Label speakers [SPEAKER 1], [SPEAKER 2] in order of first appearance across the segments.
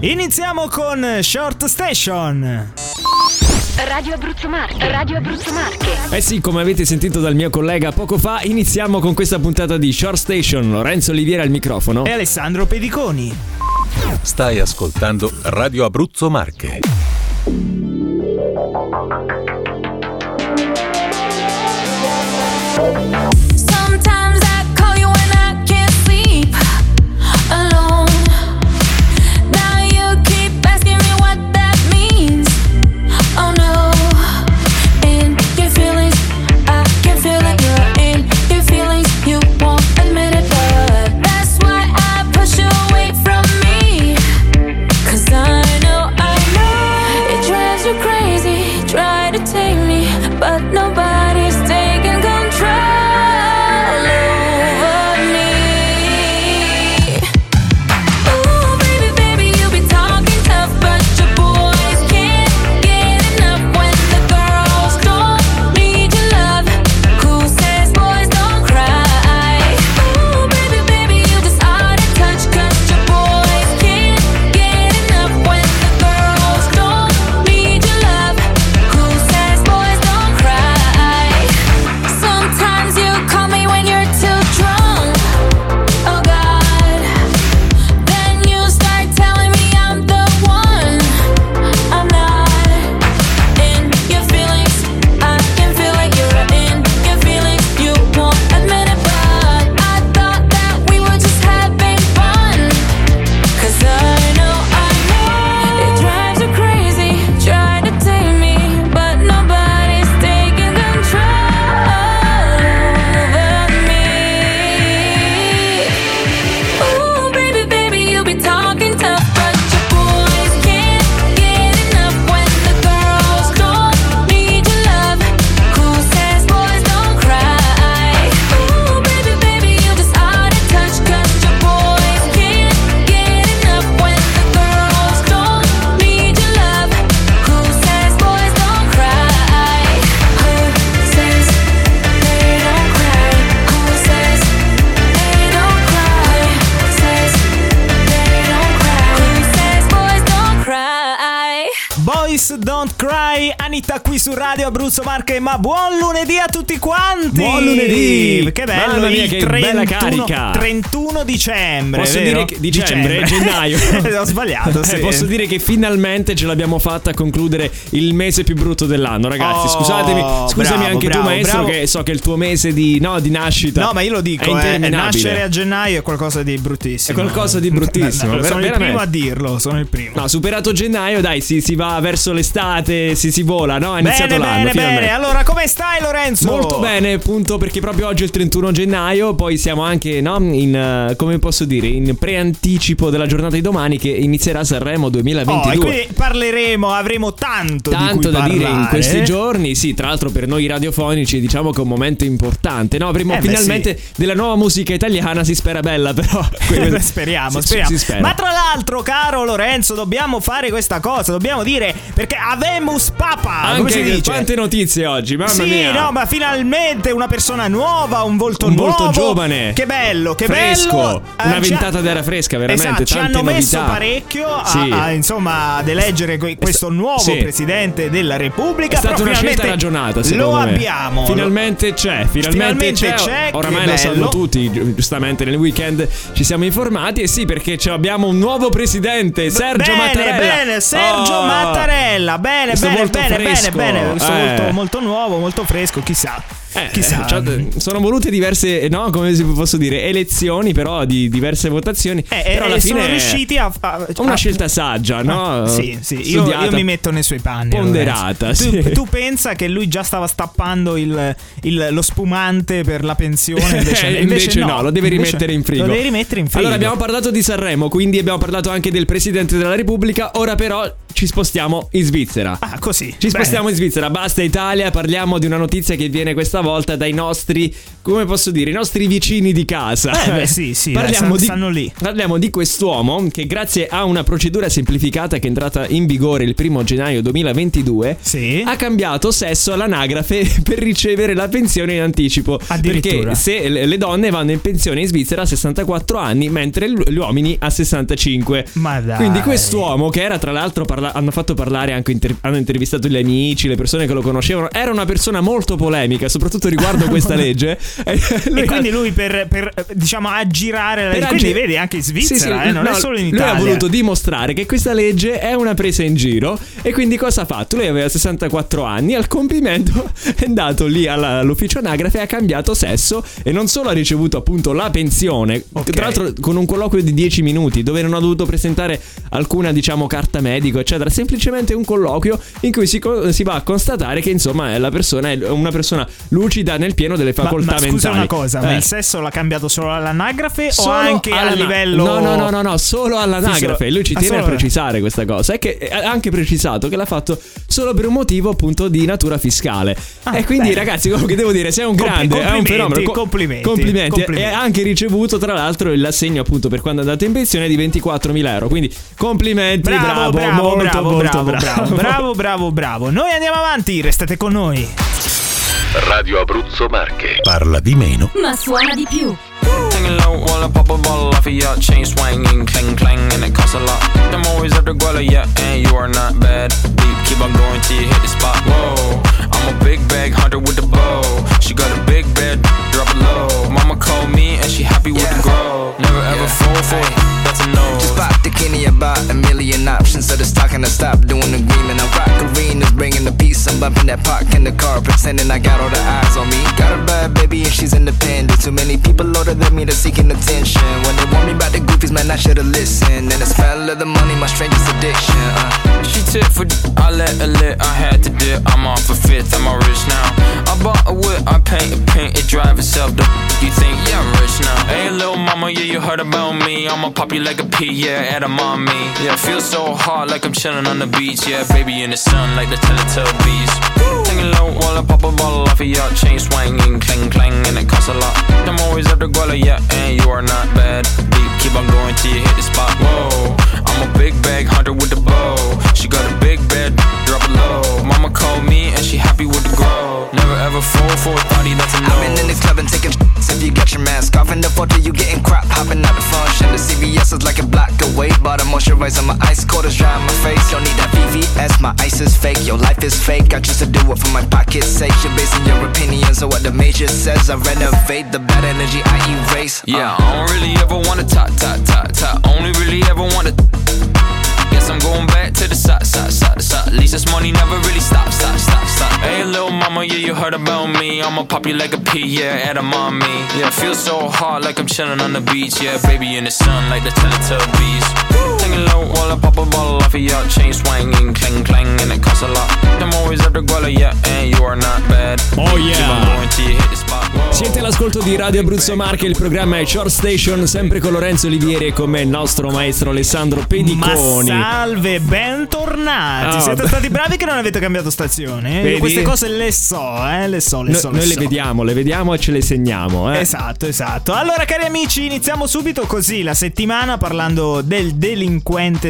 [SPEAKER 1] Iniziamo con Short Station.
[SPEAKER 2] Radio Abruzzo Marche, Radio Abruzzo Marche.
[SPEAKER 3] Eh sì, come avete sentito dal mio collega poco fa, iniziamo con questa puntata di Short Station. Lorenzo Oliviera al microfono.
[SPEAKER 1] E Alessandro Pediconi.
[SPEAKER 4] Stai ascoltando Radio Abruzzo Marche.
[SPEAKER 5] Don't Cry,
[SPEAKER 1] Anita qui su Radio Abruzzo Marche, ma buon lunedì a tutti quanti!
[SPEAKER 3] Buon lunedì!
[SPEAKER 1] Che bello,
[SPEAKER 3] Mamma mia,
[SPEAKER 1] il
[SPEAKER 3] che
[SPEAKER 1] 31,
[SPEAKER 3] bella carica!
[SPEAKER 1] 31 dicembre,
[SPEAKER 3] Posso
[SPEAKER 1] vero?
[SPEAKER 3] dire che dicembre, gennaio.
[SPEAKER 1] Ho sbagliato, sì.
[SPEAKER 3] Eh, posso dire che finalmente ce l'abbiamo fatta a concludere il mese più brutto dell'anno, ragazzi.
[SPEAKER 1] Oh,
[SPEAKER 3] Scusatemi, scusami
[SPEAKER 1] bravo,
[SPEAKER 3] anche
[SPEAKER 1] bravo,
[SPEAKER 3] tu, maestro,
[SPEAKER 1] bravo.
[SPEAKER 3] che so che il tuo mese di, no, di nascita.
[SPEAKER 1] No, ma io lo
[SPEAKER 3] è
[SPEAKER 1] dico, eh,
[SPEAKER 3] interminabile.
[SPEAKER 1] nascere a gennaio è qualcosa di
[SPEAKER 3] È
[SPEAKER 1] bruttissimo.
[SPEAKER 3] qualcosa di bruttissimo.
[SPEAKER 1] No, no, sono il primo a dirlo, sono il primo.
[SPEAKER 3] No, superato gennaio, dai, si, si va verso l'estate, si, si vola, no? È iniziato
[SPEAKER 1] bene,
[SPEAKER 3] l'anno.
[SPEAKER 1] bene,
[SPEAKER 3] finalmente.
[SPEAKER 1] bene. Allora, come stai Lorenzo?
[SPEAKER 3] Molto bene, appunto, perché proprio oggi è il 31 gennaio, poi siamo anche, no, in, eh, come posso dire, in preanticipo della giornata di domani che inizierà Sanremo
[SPEAKER 1] Oh,
[SPEAKER 3] 2022.
[SPEAKER 1] e quindi parleremo, avremo tanto,
[SPEAKER 3] Tanto da dire in
[SPEAKER 1] parlare.
[SPEAKER 3] questi giorni, sì, tra l'altro per noi radiofonici diciamo che è un momento importante, no? Avremo
[SPEAKER 1] Eh, beh,
[SPEAKER 3] finalmente della nuova musica italiana, si spera bella però.
[SPEAKER 1] Eh, speriamo,
[SPEAKER 3] Si-
[SPEAKER 1] speriamo.
[SPEAKER 3] Spera.
[SPEAKER 1] Ma tra l'altro, caro Lorenzo, dobbiamo fare questa cosa. Dobbiamo dire perché Avemus Papa. come si
[SPEAKER 3] Anche
[SPEAKER 1] dice?
[SPEAKER 3] quante notizie oggi, mamma
[SPEAKER 1] sì,
[SPEAKER 3] mia.
[SPEAKER 1] no, ma finalmente una persona nuova, un volto
[SPEAKER 3] Un
[SPEAKER 1] nuovo.
[SPEAKER 3] volto giovane.
[SPEAKER 1] Che bello, che
[SPEAKER 3] Fresco.
[SPEAKER 1] bello.
[SPEAKER 3] Una
[SPEAKER 1] Eh, ha-
[SPEAKER 3] ventata d'aria fresca, veramente,
[SPEAKER 1] Esatto, ci hanno messo
[SPEAKER 3] novità.
[SPEAKER 1] parecchio a,
[SPEAKER 3] Sì.
[SPEAKER 1] a, insomma, ad eleggere que- questo nuovo
[SPEAKER 3] sì.
[SPEAKER 1] presidente della Repubblica.
[SPEAKER 3] È stata una scelta ragionata, secondo
[SPEAKER 1] Lo
[SPEAKER 3] me.
[SPEAKER 1] abbiamo.
[SPEAKER 3] Finalmente c'è, finalmente,
[SPEAKER 1] Finalmente
[SPEAKER 3] c'è.
[SPEAKER 1] c'è,
[SPEAKER 3] Oramai lo sanno tutti, gi- giustamente nel weekend ci siamo informati e sì, perché abbiamo un nuovo presidente, Sergio
[SPEAKER 1] bene,
[SPEAKER 3] Mattarella.
[SPEAKER 1] Bene, Sergio
[SPEAKER 3] Oh.
[SPEAKER 1] Mattarella. Bene, bene, bene, bene, bene.
[SPEAKER 3] Eh.
[SPEAKER 1] molto, molto nuovo, molto fresco, chissà.
[SPEAKER 3] Eh,
[SPEAKER 1] chissà.
[SPEAKER 3] eh, cioè, sono volute diverse, no, come si posso dire, elezioni, però di diverse votazioni.
[SPEAKER 1] Eh,
[SPEAKER 3] però
[SPEAKER 1] eh,
[SPEAKER 3] alla
[SPEAKER 1] sono
[SPEAKER 3] fine
[SPEAKER 1] riusciti a, a-
[SPEAKER 3] una
[SPEAKER 1] a-
[SPEAKER 3] scelta saggia, no?
[SPEAKER 1] Ah, Sì, sì, io,
[SPEAKER 3] Studiata.
[SPEAKER 1] io mi metto nei suoi panni.
[SPEAKER 3] Ponderata,
[SPEAKER 1] Lorenzo. Tu,
[SPEAKER 3] sì.
[SPEAKER 1] tu pensa che lui già stava stappando il, il- lo spumante per la pensione? Invece,
[SPEAKER 3] Eh,
[SPEAKER 1] invece
[SPEAKER 3] no, lo devi
[SPEAKER 1] Invece
[SPEAKER 3] rimettere in frigo.
[SPEAKER 1] Lo devi rimettere in frigo.
[SPEAKER 3] Allora abbiamo parlato di Sanremo, quindi abbiamo parlato anche del Presidente della Repubblica, ora però ci spostiamo in Svizzera.
[SPEAKER 1] Ah, così.
[SPEAKER 3] Ci
[SPEAKER 1] Bene.
[SPEAKER 3] spostiamo in Svizzera, basta Italia, parliamo di una notizia che viene questa volta dai nostri, come posso dire, i nostri vicini di casa.
[SPEAKER 1] Eh, beh, sì, sì,
[SPEAKER 3] parliamo
[SPEAKER 1] eh,
[SPEAKER 3] di,
[SPEAKER 1] stanno lì.
[SPEAKER 3] Parliamo di quest'uomo che grazie a una procedura semplificata che è entrata in vigore il primo gennaio 2022
[SPEAKER 1] Sì.
[SPEAKER 3] ha cambiato sesso all'anagrafe per ricevere la pensione in anticipo. Perché se le donne vanno in pensione in Svizzera a 64 anni, mentre gli uomini a 65.
[SPEAKER 1] Ma dai.
[SPEAKER 3] Quindi quest'uomo, che era tra l'altro, parla- hanno fatto parlare anche, inter- hanno intervistato gli amici, le persone che lo conoscevano, era una persona molto polemica, soprattutto riguardo questa legge. E, lui
[SPEAKER 1] E
[SPEAKER 3] ha-
[SPEAKER 1] quindi lui per, per, eh, diciamo aggirare la legge, quindi
[SPEAKER 3] aggi-
[SPEAKER 1] vedi anche in
[SPEAKER 3] Sì,
[SPEAKER 1] Svizzera,
[SPEAKER 3] sì,
[SPEAKER 1] eh, non
[SPEAKER 3] no,
[SPEAKER 1] è solo in
[SPEAKER 3] Lui
[SPEAKER 1] Italia.
[SPEAKER 3] ha voluto dimostrare che questa legge è una presa in giro e quindi cosa ha fatto? Lui aveva 64 anni, al compimento è andato lì alla- all'ufficio anagrafe e ha cambiato sesso e non solo ha ricevuto appunto la pensione,
[SPEAKER 1] Ok.
[SPEAKER 3] tra l'altro con un colloquio di 10 minuti dove non ha dovuto presentare alcuna diciamo carta medico eccetera, semplicemente un colloquio in cui si, si va a constatare che insomma la persona è una persona lucida nel pieno delle
[SPEAKER 1] Ma,
[SPEAKER 3] facoltà
[SPEAKER 1] ma scusa
[SPEAKER 3] mentali.
[SPEAKER 1] una cosa, ma
[SPEAKER 3] Eh.
[SPEAKER 1] il sesso l'ha cambiato solo all'anagrafe
[SPEAKER 3] Solo
[SPEAKER 1] o anche a
[SPEAKER 3] alla-
[SPEAKER 1] livello
[SPEAKER 3] No, no, no, no, no, solo all'anagrafe. Lui ci
[SPEAKER 1] ah,
[SPEAKER 3] tiene a
[SPEAKER 1] solo-
[SPEAKER 3] precisare questa cosa. E che ha anche precisato che l'ha fatto solo per un motivo appunto di natura fiscale.
[SPEAKER 1] Ah,
[SPEAKER 3] e quindi,
[SPEAKER 1] bene.
[SPEAKER 3] ragazzi, quello che devo dire, sei un grande, è un
[SPEAKER 1] complimenti,
[SPEAKER 3] fenomeno. Co-
[SPEAKER 1] complimenti,
[SPEAKER 3] complimenti.
[SPEAKER 1] complimenti.
[SPEAKER 3] E ha anche ricevuto, tra l'altro, l'assegno appunto per quando è andato in pensione di 24.000 euro. Quindi complimenti,
[SPEAKER 1] Bravo,
[SPEAKER 3] bravo,
[SPEAKER 1] bravo,
[SPEAKER 3] molto,
[SPEAKER 1] bravo,
[SPEAKER 3] molto
[SPEAKER 1] bravo, bravo, bravo, bravo, bravo. Noi andiamo avanti, restate con noi.
[SPEAKER 4] Radio Abruzzo Marche. Parla di meno.
[SPEAKER 2] Ma suona di più.
[SPEAKER 6] Singing low while I pop a bottle off of your chain swinging, clang clang, and it costs a lot. I'm always at the guala, yeah, and you are not bad. Deep, keep on going till you hit the spot. Whoa, I'm a big bag hunter with the bow. 10 and
[SPEAKER 7] I got all the eyes on me. Got a bad baby and she's independent. Too many people older than me that's seeking attention. When they want me about the goofies, man, I should've listened. And the smell of the money, my strangest addiction. Uh.
[SPEAKER 6] She took for, I let her lit, I had to dip. I'm off a fifth, I'm already mama, yeah, you heard about me. I'ma pop you like a pea, yeah, at a mommy. Yeah, feel so hot like I'm chilling on the beach. Yeah, baby in the sun like the Teletubbies. Singing low while I pop a bottle off of your chain swinging, clang clang, and it costs a lot. I'm always at the guala, yeah, and you are not bad. Deep, keep on going till you hit the spot. Whoa, I'm a big bag hunter with the bow. She got a big bed, drop it low. Mama called me and she happy with the grow. Never ever fall for a thotty, that's a no.
[SPEAKER 7] I've been in the club and taking. If you got your mask off in the photo, you getting Is like a block away. Bought a moisturizer, my ice cold is dry on my face. Don't need that VVS, my ice is fake. Your life is fake. I choose to do it for my pocket's sake. You're basing your opinions on what the major says. I renovate the bad energy I erase. Uh.
[SPEAKER 6] Yeah, I don't really ever wanna talk, talk, talk, talk. Only really ever heard about me. I'ma pop you like a pea, yeah, at a mommy. Yeah, feel so hot like I'm chilling on the beach. Yeah, baby in the sun like the Teletubbies. Singing low while I pop a bottle off of your chain swinging, clang clang, and it costs a lot. I'm always at the guala, yeah, and you are not bad.
[SPEAKER 3] Oh, yeah. Siete all'ascolto di Radio Abruzzo Marche, il programma è Short Station, sempre con Lorenzo Olivieri e con me il nostro maestro Alessandro Pediconi.
[SPEAKER 1] Ma salve, bentornati.
[SPEAKER 3] Ah,
[SPEAKER 1] Siete
[SPEAKER 3] beh.
[SPEAKER 1] stati bravi che non avete cambiato stazione. eh?
[SPEAKER 3] Vedi?
[SPEAKER 1] Io queste cose le so, eh, le so, le
[SPEAKER 3] No-
[SPEAKER 1] so. le
[SPEAKER 3] noi le
[SPEAKER 1] so.
[SPEAKER 3] vediamo, le vediamo e ce le segniamo. Eh.
[SPEAKER 1] Esatto, esatto. Allora, cari amici, iniziamo subito così la settimana parlando del delinquente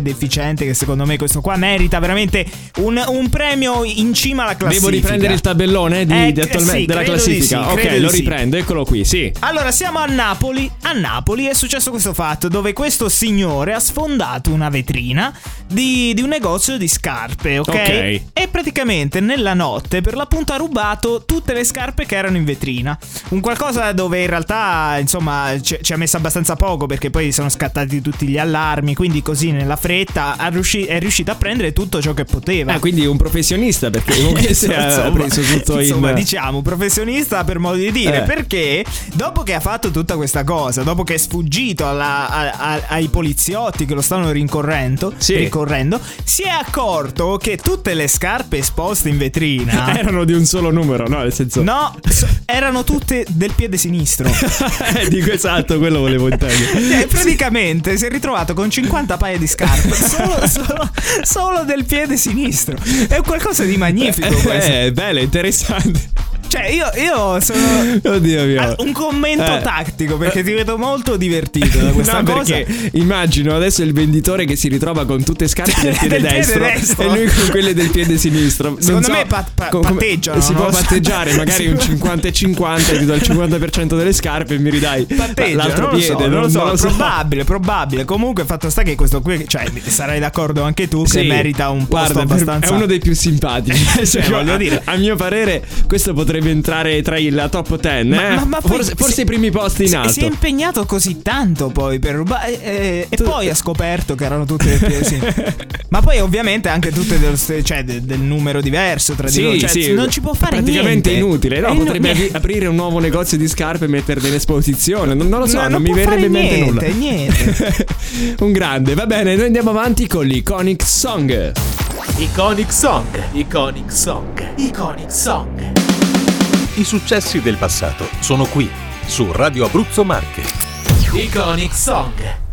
[SPEAKER 1] deficiente. Che secondo me questo qua merita veramente un, un premio in cima alla classifica.
[SPEAKER 3] Devo riprendere il tabellone di,
[SPEAKER 1] Eh,
[SPEAKER 3] di attualmente
[SPEAKER 1] sì,
[SPEAKER 3] della classifica.
[SPEAKER 1] sì,
[SPEAKER 3] ok, lo
[SPEAKER 1] sì.
[SPEAKER 3] riprendo, eccolo qui, sì.
[SPEAKER 1] Allora, siamo a Napoli. A Napoli è successo questo fatto dove questo signore ha sfondato una vetrina di, di un negozio di scarpe, ok?
[SPEAKER 3] Ok.
[SPEAKER 1] E praticamente nella notte, per l'appunto, ha rubato tutte le scarpe che erano in vetrina. Un qualcosa dove in realtà, insomma, ci, ci ha messo abbastanza poco perché poi sono scattati tutti gli allarmi. Quindi, così nella fretta è riuscito a prendere tutto ciò che poteva.
[SPEAKER 3] Ah, quindi un professionista perché comunque si è
[SPEAKER 1] Insomma,
[SPEAKER 3] preso tutto
[SPEAKER 1] insomma,
[SPEAKER 3] in
[SPEAKER 1] diciamo professionista per modo di dire
[SPEAKER 3] Eh.
[SPEAKER 1] perché dopo che ha fatto tutta questa cosa dopo che è sfuggito alla- a- a- ai poliziotti che lo stanno rincorrendo
[SPEAKER 3] Sì.
[SPEAKER 1] correndo, si è accorto che tutte le scarpe esposte in vetrina
[SPEAKER 3] Erano di un solo numero, no? Nel senso.
[SPEAKER 1] No, so- erano tutte del piede sinistro.
[SPEAKER 3] Dico esatto, quello volevo intendere.
[SPEAKER 1] Eh, praticamente si è ritrovato con 50 paia di scarpe solo, solo- solo del piede sinistro. È qualcosa di magnifico questo.
[SPEAKER 3] Eh, bello, interessante.
[SPEAKER 1] Cioè, io, io sono.
[SPEAKER 3] Oddio mio.
[SPEAKER 1] Ah, Un commento
[SPEAKER 3] Eh.
[SPEAKER 1] tattico perché ti vedo molto divertito da questa
[SPEAKER 3] no,
[SPEAKER 1] cosa.
[SPEAKER 3] perché immagino adesso il venditore che si ritrova con tutte scarpe del piede,
[SPEAKER 1] Del piede
[SPEAKER 3] destro,
[SPEAKER 1] destro.
[SPEAKER 3] e lui con quelle del piede sinistro. Non
[SPEAKER 1] Secondo
[SPEAKER 3] so
[SPEAKER 1] me pa- pa-
[SPEAKER 3] co- come-
[SPEAKER 1] patteggiano,
[SPEAKER 3] Si
[SPEAKER 1] non
[SPEAKER 3] può
[SPEAKER 1] lo so.
[SPEAKER 3] patteggiare, magari un 50 e 50, ti do il 50% delle scarpe e mi ridai
[SPEAKER 1] Patteggia,
[SPEAKER 3] l'altro
[SPEAKER 1] non lo
[SPEAKER 3] piede.
[SPEAKER 1] so, non lo so,
[SPEAKER 3] non
[SPEAKER 1] probabile, probabile. Comunque, fatto sta che questo qui, cioè, sarai d'accordo anche tu che
[SPEAKER 3] Sì,
[SPEAKER 1] merita un posto
[SPEAKER 3] guarda,
[SPEAKER 1] abbastanza.
[SPEAKER 3] È uno dei più simpatici.
[SPEAKER 1] Cioè,
[SPEAKER 3] Cioè,
[SPEAKER 1] voglio dire-
[SPEAKER 3] A, mio parere, questo potrebbe entrare tra i- la top 10.
[SPEAKER 1] Ma-
[SPEAKER 3] eh?
[SPEAKER 1] ma- ma
[SPEAKER 3] forse, forse i primi posti in alto.
[SPEAKER 1] Si è impegnato così tanto poi per rubare. eh, e poi ha scoperto che erano tutte del piede sinistro. Ma poi, ovviamente, anche tutte dello ste- cioè, de- del numero diverso tra di loro.
[SPEAKER 3] Sì,
[SPEAKER 1] Cioè,
[SPEAKER 3] sì,
[SPEAKER 1] non ci può fare
[SPEAKER 3] praticamente
[SPEAKER 1] niente.
[SPEAKER 3] inutile. No,
[SPEAKER 1] È inu-
[SPEAKER 3] potrebbe avi- aprire un nuovo negozio di scarpe e metterle in esposizione. Non, non lo so,
[SPEAKER 1] No,
[SPEAKER 3] non,
[SPEAKER 1] non
[SPEAKER 3] mi verrebbe in mente nulla.
[SPEAKER 1] niente, niente.
[SPEAKER 3] un grande, va bene, noi andiamo avanti con l'Iconic Song.
[SPEAKER 8] Iconic Song, Iconic Song, Iconic Song.
[SPEAKER 4] I successi del passato sono qui, su Radio Abruzzo Marche.
[SPEAKER 8] Iconic Song.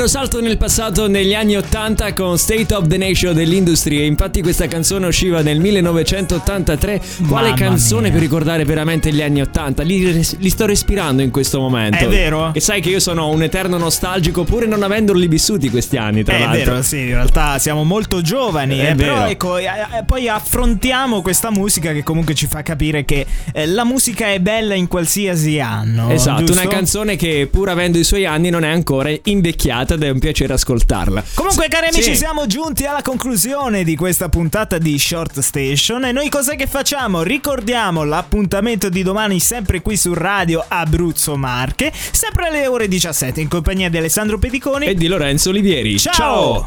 [SPEAKER 3] Vero salto nel passato negli anni 80 con State of the Nation dell'Industry e infatti questa canzone usciva nel 1983. Quale
[SPEAKER 1] Mamma
[SPEAKER 3] canzone
[SPEAKER 1] mia.
[SPEAKER 3] per ricordare veramente gli anni 80? Li, li sto respirando in questo momento.
[SPEAKER 1] È vero?
[SPEAKER 3] E sai che io sono un eterno nostalgico pur non avendoli vissuti questi anni, tra
[SPEAKER 1] È
[SPEAKER 3] l'altro.
[SPEAKER 1] vero, sì, in realtà siamo molto giovani,
[SPEAKER 3] È
[SPEAKER 1] eh, però
[SPEAKER 3] vero.
[SPEAKER 1] ecco, eh, eh, poi affrontiamo questa musica che comunque ci fa capire che eh, la musica è bella in qualsiasi anno.
[SPEAKER 3] Esatto,
[SPEAKER 1] giusto?
[SPEAKER 3] una canzone che pur avendo i suoi anni non è ancora invecchiata ed è un piacere ascoltarla.
[SPEAKER 1] Comunque, cari amici,
[SPEAKER 3] Sì.
[SPEAKER 1] siamo giunti alla conclusione di questa puntata di Short Station. E noi cos'è che facciamo? Ricordiamo l'appuntamento di domani, sempre qui su Radio Abruzzo Marche, sempre alle ore 17, in compagnia di Alessandro Pediconi
[SPEAKER 3] E di Lorenzo Olivieri.
[SPEAKER 1] Ciao!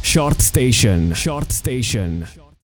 [SPEAKER 3] Short Station. Short Station.